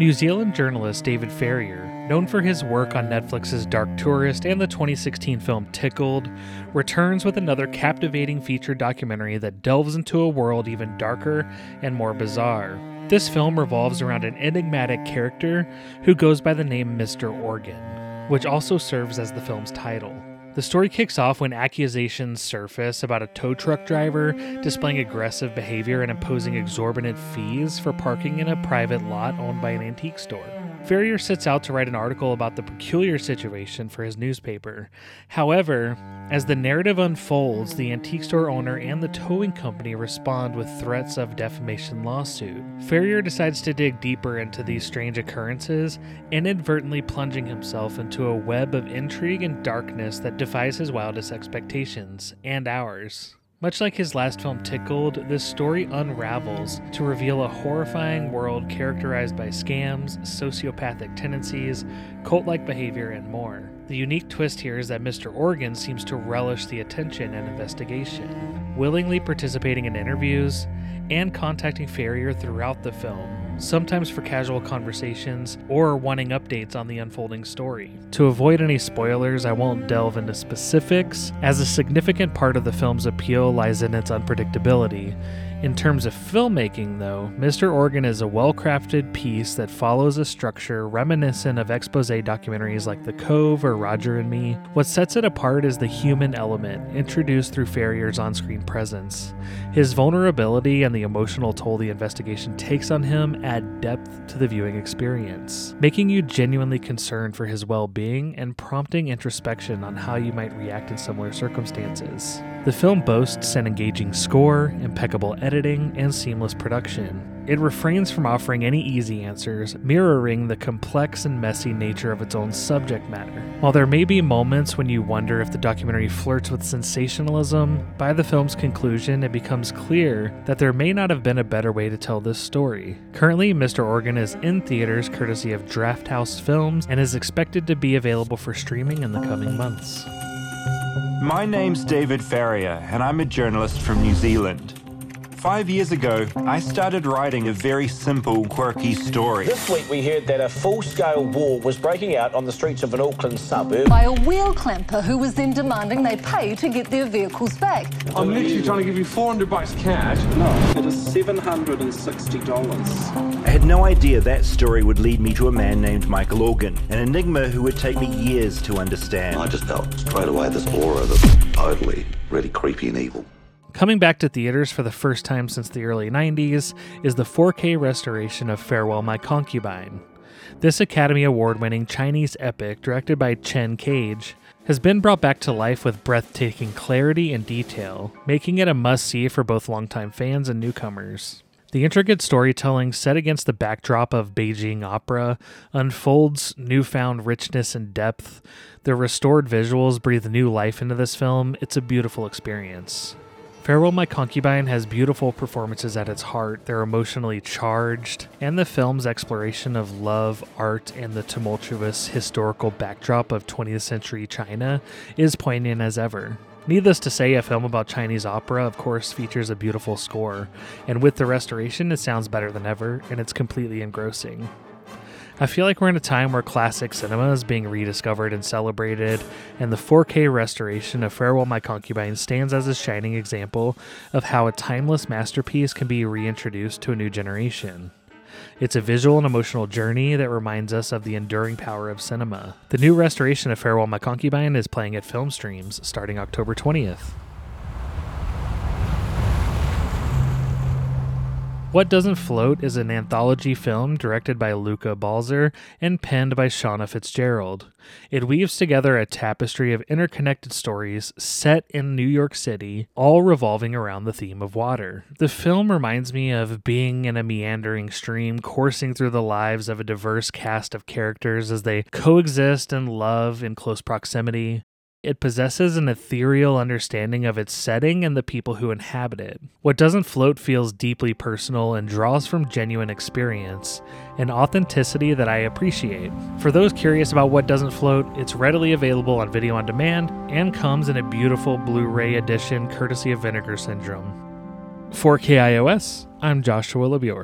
New Zealand journalist David Farrier, known for his work on Netflix's Dark Tourist and the 2016 film Tickled, returns with another captivating feature documentary that delves into a world even darker and more bizarre. This film revolves around an enigmatic character who goes by the name Mr. Organ, which also serves as the film's title. The story kicks off when accusations surface about a tow truck driver displaying aggressive behavior and imposing exorbitant fees for parking in a private lot owned by an antique store. Farrier sets out to write an article about the peculiar situation for his newspaper. However, as the narrative unfolds, the antique store owner and the towing company respond with threats of defamation lawsuit. Farrier decides to dig deeper into these strange occurrences, inadvertently plunging himself into a web of intrigue and darkness that defies his wildest expectations and ours. Much like his last film Tickled, this story unravels to reveal a horrifying world characterized by scams, sociopathic tendencies, cult like behavior, and more. The unique twist here is that Mr. Organ seems to relish the attention and investigation, willingly participating in interviews and contacting Farrier throughout the film, sometimes for casual conversations or wanting updates on the unfolding story. To avoid any spoilers, I won't delve into specifics, as a significant part of the film's appeal lies in its unpredictability. In terms of filmmaking, though, Mr. Organ is a well crafted piece that follows a structure reminiscent of expose documentaries like The Cove or Roger and Me. What sets it apart is the human element introduced through Farrier's on screen presence. His vulnerability and the emotional toll the investigation takes on him add depth to the viewing experience, making you genuinely concerned for his well being and prompting introspection on how you might react in similar circumstances. The film boasts an engaging score, impeccable and seamless production. It refrains from offering any easy answers, mirroring the complex and messy nature of its own subject matter. While there may be moments when you wonder if the documentary flirts with sensationalism, by the film's conclusion, it becomes clear that there may not have been a better way to tell this story. Currently, Mr. Organ is in theaters courtesy of Drafthouse Films and is expected to be available for streaming in the coming months. My name's David Farrier, and I'm a journalist from New Zealand. Five years ago, I started writing a very simple, quirky story. This week we heard that a full-scale war was breaking out on the streets of an Auckland suburb. By a wheel clamper who was then demanding they pay to get their vehicles back. I'm literally trying to give you 400 bucks cash. No, it is $760. I had no idea that story would lead me to a man named Michael Organ, an enigma who would take me years to understand. I just felt straight away this aura that's totally really creepy and evil. Coming back to theaters for the first time since the early 90s is the 4K restoration of Farewell My Concubine. This Academy Award winning Chinese epic, directed by Chen Kaige, has been brought back to life with breathtaking clarity and detail, making it a must see for both longtime fans and newcomers. The intricate storytelling set against the backdrop of Beijing opera unfolds newfound richness and depth. The restored visuals breathe new life into this film. It's a beautiful experience. Farewell My Concubine has beautiful performances at its heart. They're emotionally charged, and the film's exploration of love, art, and the tumultuous historical backdrop of 20th century China is poignant as ever. Needless to say, a film about Chinese opera, of course, features a beautiful score, and with the restoration, it sounds better than ever, and it's completely engrossing. I feel like we're in a time where classic cinema is being rediscovered and celebrated, and the 4K restoration of Farewell My Concubine stands as a shining example of how a timeless masterpiece can be reintroduced to a new generation. It's a visual and emotional journey that reminds us of the enduring power of cinema. The new restoration of Farewell My Concubine is playing at film streams starting October 20th. What Doesn't Float is an anthology film directed by Luca Balzer and penned by Shauna Fitzgerald. It weaves together a tapestry of interconnected stories set in New York City, all revolving around the theme of water. The film reminds me of being in a meandering stream coursing through the lives of a diverse cast of characters as they coexist and love in close proximity. It possesses an ethereal understanding of its setting and the people who inhabit it. What doesn't float feels deeply personal and draws from genuine experience, an authenticity that I appreciate. For those curious about what doesn't float, it's readily available on video on demand and comes in a beautiful Blu ray edition courtesy of Vinegar Syndrome. For KIOS, I'm Joshua LaBure.